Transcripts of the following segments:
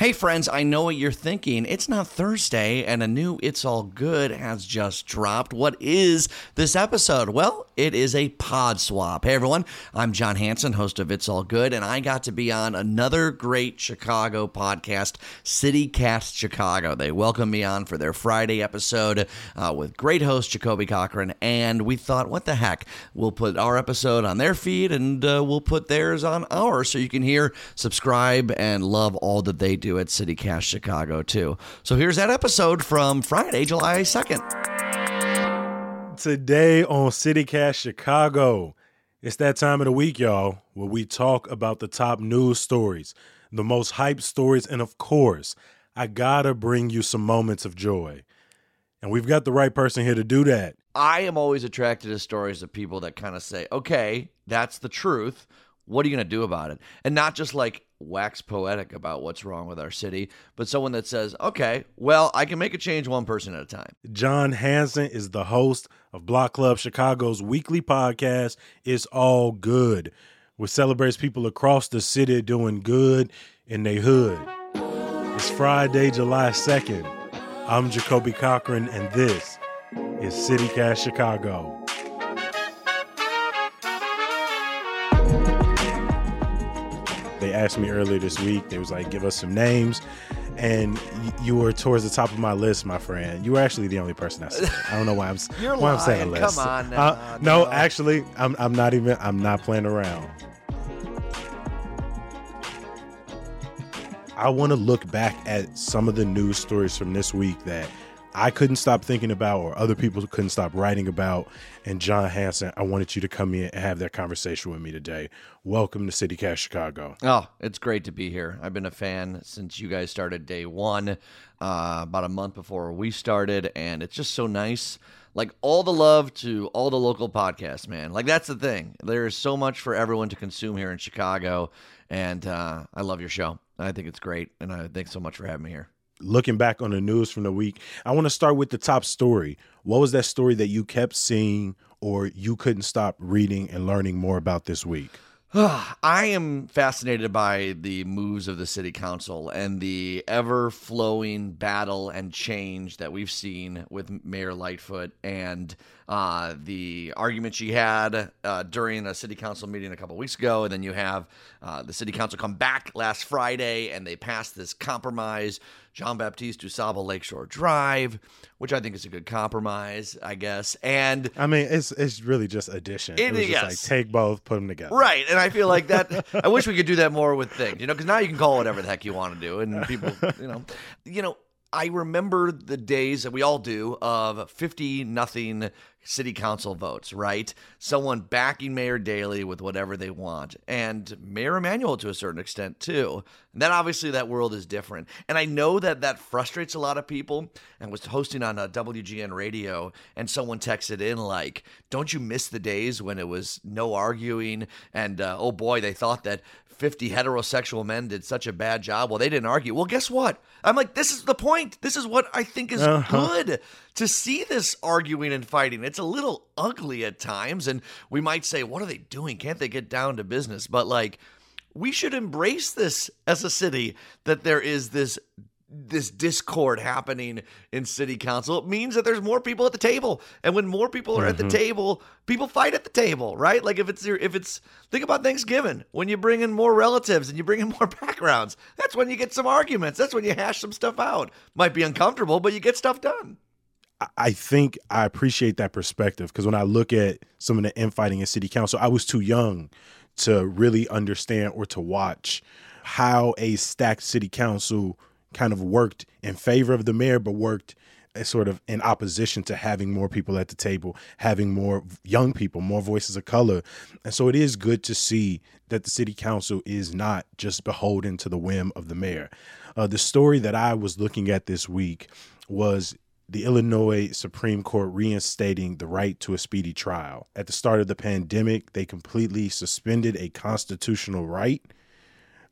Hey, friends, I know what you're thinking. It's not Thursday, and a new It's All Good has just dropped. What is this episode? Well, it is a pod swap. Hey, everyone, I'm Jon Hansen, host of It's All Good, and I got to be on another great Chicago podcast, CityCast Chicago. They welcomed me on for their Friday episode uh, with great host Jacoby Cochran, and we thought, what the heck? We'll put our episode on their feed, and uh, we'll put theirs on ours so you can hear, subscribe, and love all that they do at CityCast Chicago, too. So here's that episode from Friday, July 2nd. Today on CityCast Chicago, it's that time of the week, y'all, where we talk about the top news stories, the most hyped stories, and of course, I gotta bring you some moments of joy. And we've got the right person here to do that. I am always attracted to stories of people that kind of say, okay, that's the truth. What are you going to do about it? And not just like wax poetic about what's wrong with our city, but someone that says, okay, well, I can make a change one person at a time. Jon Hansen is the host of Block Club Chicago's weekly podcast, It's All Good, which celebrates people across the city doing good in their hood. It's Friday, July 2nd. I'm Jacoby Cochran, and this is CityCast Chicago. Asked me earlier this week, they was like, give us some names. And y- you were towards the top of my list, my friend. You were actually the only person I said. I don't know why I'm You're why I'm saying lying. list. Come on Uh, no, No. actually, I'm I'm not even I'm not playing around. I want to look back at some of the news stories from this week that I couldn't stop thinking about, or other people couldn't stop writing about. And Jon Hansen, I wanted you to come in and have that conversation with me today. Welcome to CityCast Chicago. Oh, it's great to be here. I've been a fan since you guys started day one, uh, about a month before we started, and it's just so nice. Like all the love to all the local podcasts, man. Like that's the thing. There is so much for everyone to consume here in Chicago, and uh, I love your show. I think it's great, and I thanks so much for having me here. Looking back on the news from the week, I want to start with the top story. What was that story that you kept seeing or you couldn't stop reading and learning more about this week? I am fascinated by the moves of the city council and the ever flowing battle and change that we've seen with Mayor Lightfoot and uh, the argument she had uh, during a city council meeting a couple weeks ago. And then you have uh, the city council come back last Friday and they passed this compromise, John Baptiste DuSable Lakeshore Drive, which I think is a good compromise, I guess. And I mean, it's it's really just addition. It, It- yes. like take both, put them together. Right, and I feel like that. I wish we could do that more with things, you know, because now you can call whatever the heck you want to do, and people, you know, you know. I remember the days that we all do of fifty nothing city council votes, right? Someone backing Mayor Daley with whatever they want, and Mayor Emanuel to a certain extent too. And then obviously that world is different, and I know that that frustrates a lot of people. And was hosting on a WGN radio, and someone texted in like, "Don't you miss the days when it was no arguing?" And uh, oh boy, they thought that 50 heterosexual men did such a bad job. Well, they didn't argue. Well, guess what? I'm like, this is the point. This is what I think is Uh-huh. good to see this arguing and fighting. It's a little ugly at times, and we might say, what are they doing? Can't they get down to business? But like, we should embrace this as a city that there is this this discord happening in city council it means that there's more people at the table and when more people are at the mm-hmm. table people fight at the table right like if it's your if it's think about thanksgiving when you bring in more relatives and you bring in more backgrounds that's when you get some arguments that's when you hash some stuff out might be uncomfortable but you get stuff done I- think I appreciate that perspective because when I look at some of the infighting in city council, I was too young to really understand or to watch how a stacked city council kind of worked in favor of the mayor, but worked as sort of in opposition to having more people at the table, having more young people, more voices of color. And so it is good to see that the city council is not just beholden to the whim of the mayor. Uh, the story that I was looking at this week was the Illinois Supreme Court reinstating the right to a speedy trial. At the start of the pandemic, they completely suspended a constitutional right,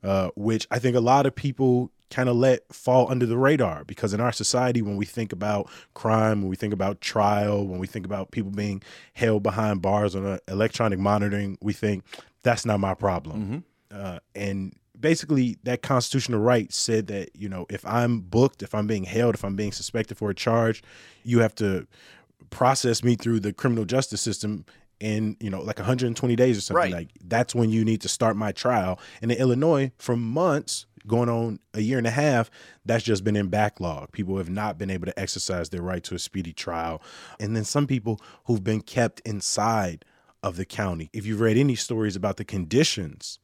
uh, which I think a lot of people kind of let fall under the radar because in our society, when we think about crime, when we think about trial, when we think about people being held behind bars on electronic monitoring, we think that's not my problem. Uh, and basically that constitutional right said that you know if i'm booked if i'm being held if i'm being suspected for a charge you have to process me through the criminal justice system in you know like 120 days or something. Right. like that's when you need to start my trial. And in illinois for months going on a year and a half that's just been in backlog. People have not been able to exercise their right to a speedy trial. And then some people who've been kept inside of the county. If you've read any stories about the conditions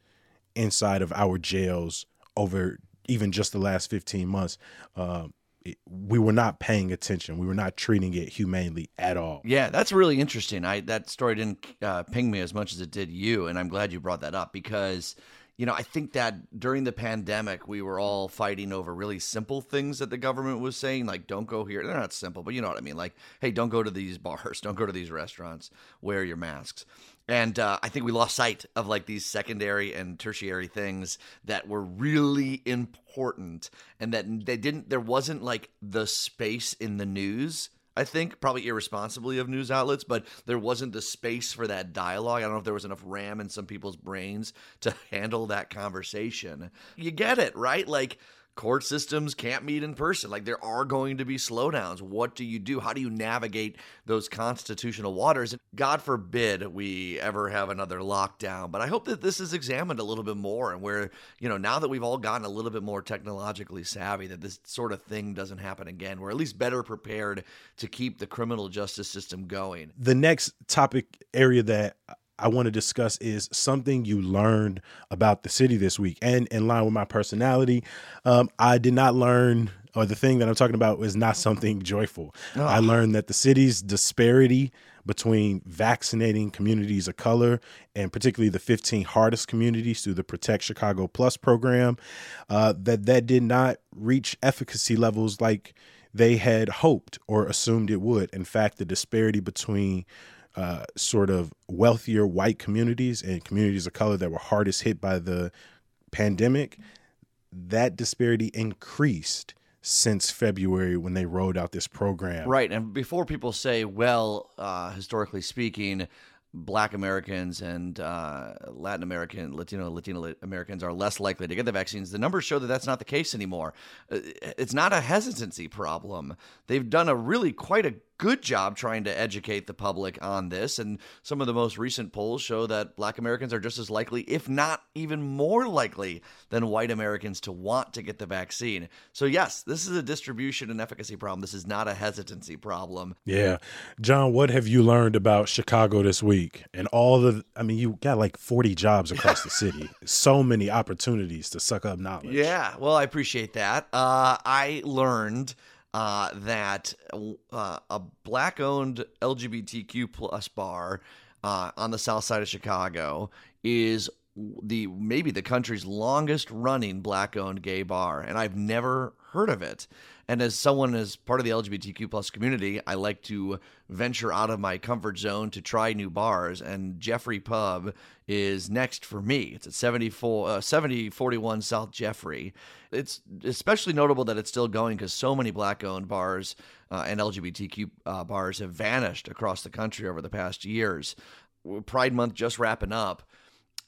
inside of our jails over even just the last 15 months um, it, we were not paying attention we were not treating it humanely at all Yeah, that's really interesting. I that story didn't uh, ping me as much as it did you, and I'm glad you brought that up because you know I think that during the pandemic we were all fighting over really simple things that the government was saying, like don't go here. They're not simple, but you know what I mean. Like, hey, don't go to these bars, don't go to these restaurants, wear your masks. And uh, I think we lost sight of like these secondary and tertiary things that were really important, and that they didn't. There wasn't like the space in the news I think probably irresponsibly of news outlets, but there wasn't the space for that dialogue. I don't know if there was enough RAM in some people's brains to handle that conversation. You get it, right? Like court systems can't meet in person. Like there are going to be slowdowns. What do you do? How do you navigate those constitutional waters? God forbid we ever have another lockdown, but I hope that this is examined a little bit more and where, you know, now that we've all gotten a little bit more technologically savvy that this sort of thing doesn't happen again. We're at least better prepared to keep the criminal justice system going. the next topic area that I want to discuss is something you learned about the city this week. And in line with my personality, um, I did not learn, or the thing that I'm talking about was not something joyful. I learned that the city's disparity between vaccinating communities of color and particularly the 15 hardest communities through the Protect Chicago Plus program, uh, that that did not reach efficacy levels like they had hoped or assumed it would. In fact, the disparity between uh, sort of wealthier white communities and communities of color that were hardest hit by the pandemic, that disparity increased since February when they rolled out this program. Right. And before people say, well, uh, historically speaking, Black Americans and uh, Latin American, Latino, Latino Americans are less likely to get the vaccines. The numbers show that that's not the case anymore. Uh, It's not a hesitancy problem. They've done a really quite a good job trying to educate the public on this. And some of the most recent polls show that Black Americans are just as likely, if not even more likely, than white Americans to want to get the vaccine. So, yes, this is a distribution and efficacy problem. This is not a hesitancy problem. Yeah. Jon, what have you learned about Chicago this week? And all the, I mean, you got like 40 jobs across the city. So many opportunities to suck up knowledge. Yeah, well, I appreciate that. Uh, I learned uh, that uh, a black-owned LGBTQ plus bar uh, on the south side of Chicago is the maybe the country's longest running black-owned gay bar, and I've never heard of it. And as someone as part of the LGBTQ plus community, I like to venture out of my comfort zone to try new bars. And Jeffrey Pub is next for me. It's at 74, uh, 7041 South Jeffrey. It's especially notable that it's still going because so many black owned bars uh, and LGBTQ uh, bars have vanished across the country over the past years. Pride Month just wrapping up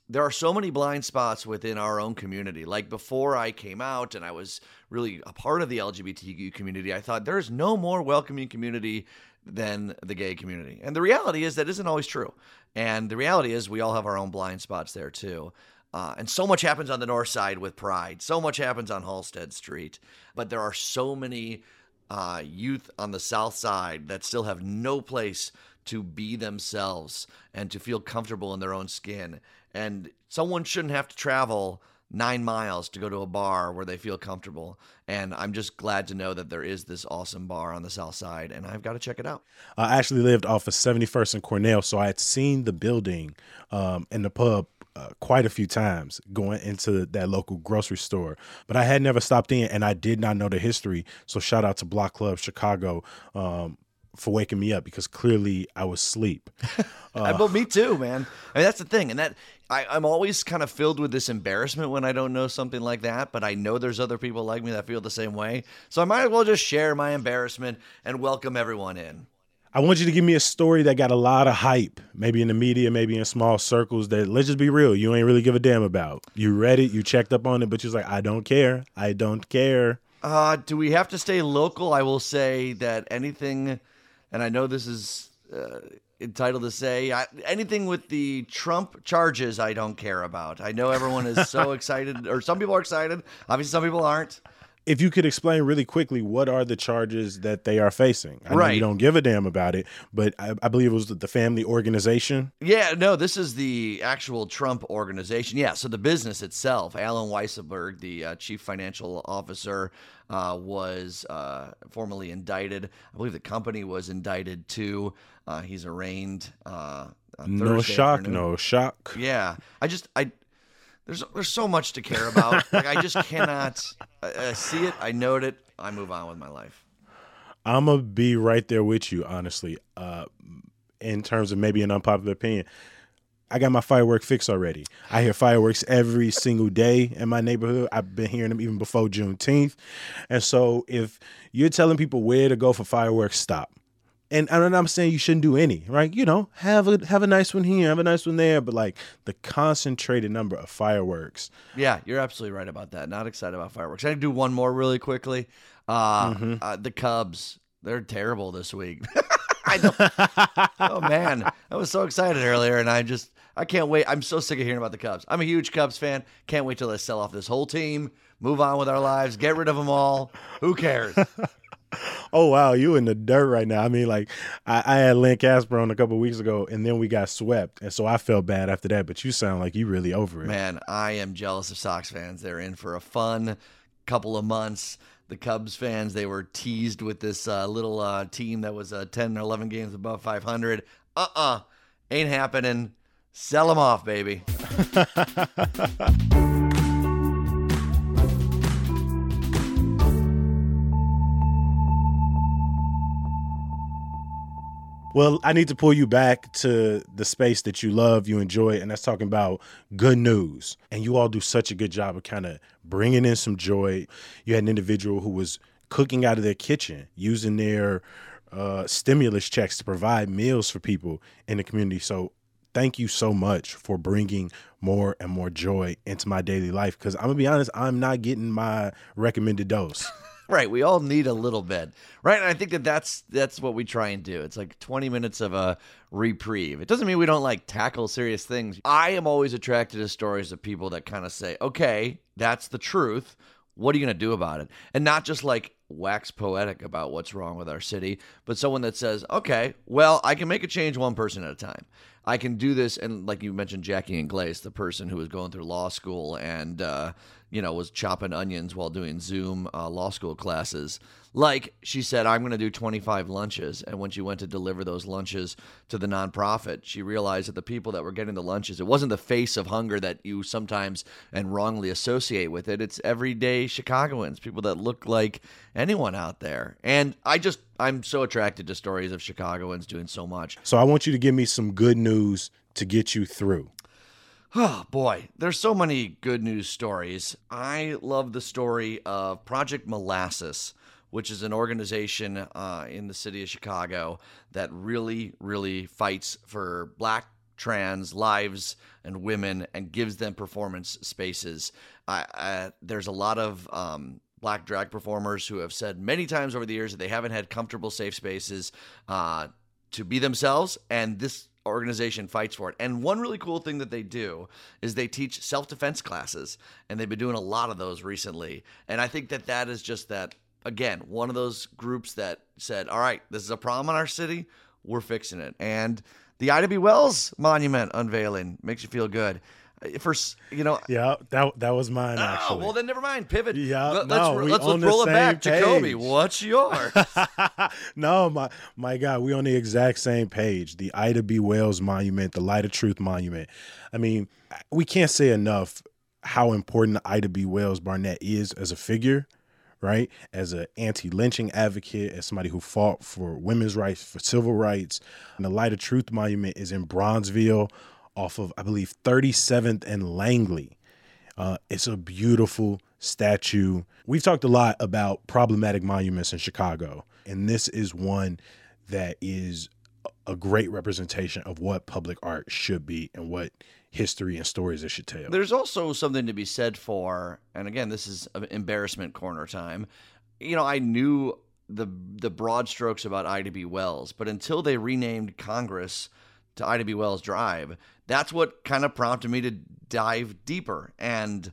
there are so many blind spots within our own community. Like before I came out and I was really a part of the LGBTQ community, I thought there's no more welcoming community than the gay community. And the reality is that isn't always true. And the reality is we all have our own blind spots there too. Uh, and so much happens on the north side with Pride. So much happens on Halsted Street. But there are so many uh, youth on the south side that still have no place to be themselves and to feel comfortable in their own skin. And someone shouldn't have to travel nine miles to go to a bar where they feel comfortable. And I'm just glad to know that there is this awesome bar on the south side, and I've got to check it out. I actually lived off of 71st and Cornell, so I had seen the building um, and the pub uh, quite a few times going into that local grocery store, but I had never stopped in, and I did not know the history. So shout out to Block Club Chicago um, for waking me up because clearly I was asleep. Uh, but me too, man. I mean, that's the thing, and that I, I'm always kind of filled with this embarrassment when I don't know something like that. But I know there's other people like me that feel the same way, so I might as well just share my embarrassment and welcome everyone in. I want you to give me a story that got a lot of hype, maybe in the media, maybe in small circles that let's just be real, you ain't really give a damn about. You read it, you checked up on it, but you was like, I don't care. I don't care. Uh, do we have to stay local? I will say that anything, and I know this is uh, entitled to say I, anything with the Trump charges, I don't care about. I know everyone is so excited, or some people are excited. Obviously, some people aren't. If you could explain really quickly what are the charges that they are facing? I know Right. you don't give a damn about it, but I, I believe it was the family organization. Yeah, no, this is the actual Trump organization. Yeah, so the business itself, Allen Weisselberg, the uh, chief financial officer, uh, was uh, formally indicted. I believe the company was indicted too. Uh, he's arraigned. Uh, on No shock, afternoon. no shock. Yeah, I just I there's there's so much to care about. like I just cannot. I, I see it. I note it. I move on with my life. I'm gonna be right there with you, honestly. Uh, in terms of maybe an unpopular opinion, I got my firework fix already. I hear fireworks every single day in my neighborhood. I've been hearing them even before Juneteenth, and so if you're telling people where to go for fireworks, stop. And I'm not saying you shouldn't do any, right? You know, have a have a nice one here, have a nice one there, but like the concentrated number of fireworks. Yeah, you're absolutely right about that. Not excited about fireworks. I do one more really quickly. Uh, uh, the Cubs, they're terrible this week. I know. oh man, I was so excited earlier, and I just I can't wait. I'm so sick of hearing about the Cubs. I'm a huge Cubs fan. Can't wait till they sell off this whole team, move on with our lives, get rid of them all. Who cares? Oh wow, you in the dirt right now. I mean, like I, I had Len Kasper on a couple weeks ago, and then we got swept, and so I felt bad after that. But you sound like you really over it. Man, I am jealous of Sox fans. They're in for a fun couple of months. The Cubs fans, they were teased with this uh, little uh, team that was uh, 10 or 11 games above 500. Uh uh Ain't happening. Sell them off, baby. Well, I need to pull you back to the space that you love, you enjoy, and that's talking about good news. And you all do such a good job of kind of bringing in some joy. You had an individual who was cooking out of their kitchen, using their uh, stimulus checks to provide meals for people in the community. So, thank you so much for bringing more and more joy into my daily life. Because I'm gonna be honest, I'm not getting my recommended dose. Right, we all need a little bit, right? And I think that that's that's what we try and do. It's like 20 minutes of a reprieve. It doesn't mean we don't like tackle serious things. I am always attracted to stories of people that kind of say, "Okay, that's the truth. What are you going to do about it?" And not just like wax poetic about what's wrong with our city, but someone that says, "Okay, well, I can make a change one person at a time. I can do this." And like you mentioned, Jackie and Glaze, the person who was going through law school and uh, you know was chopping onions while doing Zoom uh, law school classes. Like she said, I'm going to do 25 lunches. And when she went to deliver those lunches to the nonprofit, she realized that the people that were getting the lunches, it wasn't the face of hunger that you sometimes and wrongly associate with it. It's everyday Chicagoans, people that look like anyone out there. And I just, I'm so attracted to stories of Chicagoans doing so much. so, I want you to give me some good news to get you through. Oh boy, there's so many good news stories. I love the story of Project Molasses, which is an organization uh, in the city of Chicago that really, really fights for black trans lives and women and gives them performance spaces. I, I, there's a lot of um, black drag performers who have said many times over the years that they haven't had comfortable, safe spaces uh, to be themselves, and this organization fights for it. And one really cool thing that they do is they teach self-defense classes, and they've been doing a lot of those recently. And I think that that is just that again, one of those groups that said, "All right, this is a problem in our city. We're fixing it." And the Ida B. Wells monument unveiling makes you feel good. Uh, For you know, Yeah, that that was mine Oh, actually. well then never mind. Pivot. Yeah, Let- no, let's let's, let's roll it back. same Jacoby, page. what's yours? no, my my God, we on the exact same page. The Ida B. Wells Monument, the Light of Truth Monument. I mean, we can't say enough how important Ida B. Wells Barnett is as a figure, right? As an anti-lynching advocate, as somebody who fought for women's rights, for civil rights. And the Light of Truth Monument is in Bronzeville, off of I believe 37th and Langley. Uh, it's a beautiful statue. We've talked a lot about problematic monuments in Chicago, and this is one that is a great representation of what public art should be and what history and stories it should tell. There's also something to be said for, and again, this is embarrassment corner time. You know, I knew the the broad strokes about Ida B. Wells, but until they renamed Congress to Ida B. Wells Drive, that's what kind of prompted me to dive deeper. And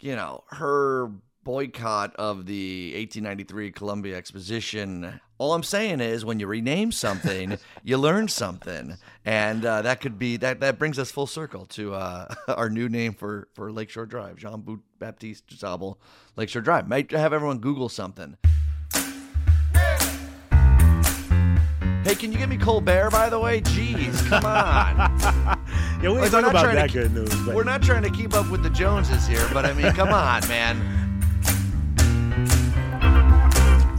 you know, her boycott of the 1893 Columbia Exposition. All I'm saying is, when you rename something, you learn something, and uh, that could be that. That brings us full circle to uh, our new name for for Lakeshore Drive, Jean Baptiste DuSable Lakeshore Drive. Might have everyone Google something. Hey, can you give me Colbert, by the way? Jeez, come on. yeah, we ain't talking about that good news. But... We're not trying to keep up with the Joneses here, but I mean, come on, man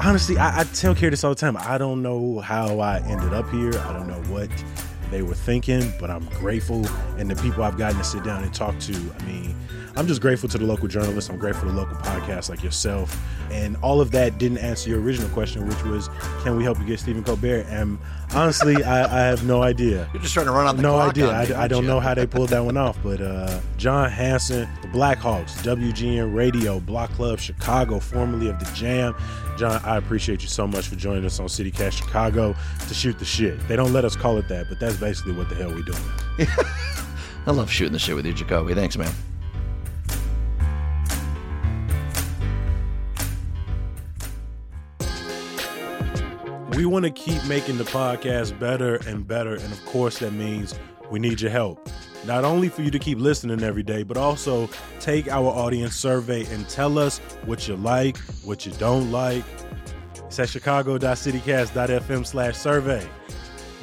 honestly, I, I tell this all the time. I don't know how I ended up here. I don't know what they were thinking, but I'm grateful. And the people I've gotten to sit down and talk to, I mean, I'm just grateful to the local journalists. I'm grateful to local podcasts like yourself. And all of that didn't answer your original question, which was, can we help you get Stephen Colbert? And honestly, I, I, have no idea. You're just trying to run on the no idea. Me, I, I, don't you? know how they pulled that one off. But uh, Jon Hansen, the Blackhawks, WGN Radio, Block Club Chicago, formerly of the Jam. Jon, I appreciate you so much for joining us on CityCast Chicago to shoot the shit. They don't let us call it that, but that's basically what the hell we're doing. I love shooting the shit with you, Jacoby. Thanks, man. We want to keep making the podcast better and better. And of course, that means we need your help. Not only for you to keep listening every day, but also take our audience survey and tell us what you like, what you don't like. It's at chicago.citycast.fm slash survey.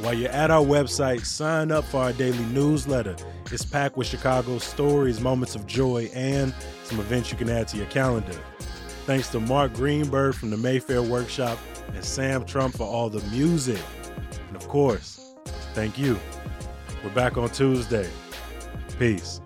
While you're at our website, sign up for our daily newsletter. It's packed with Chicago stories, moments of joy, and some events you can add to your calendar. Thanks to Mark Greenberg from the Mayfair Workshop and Sam Trump for all the music. And of course, thank you. We're back on Tuesday. Peace.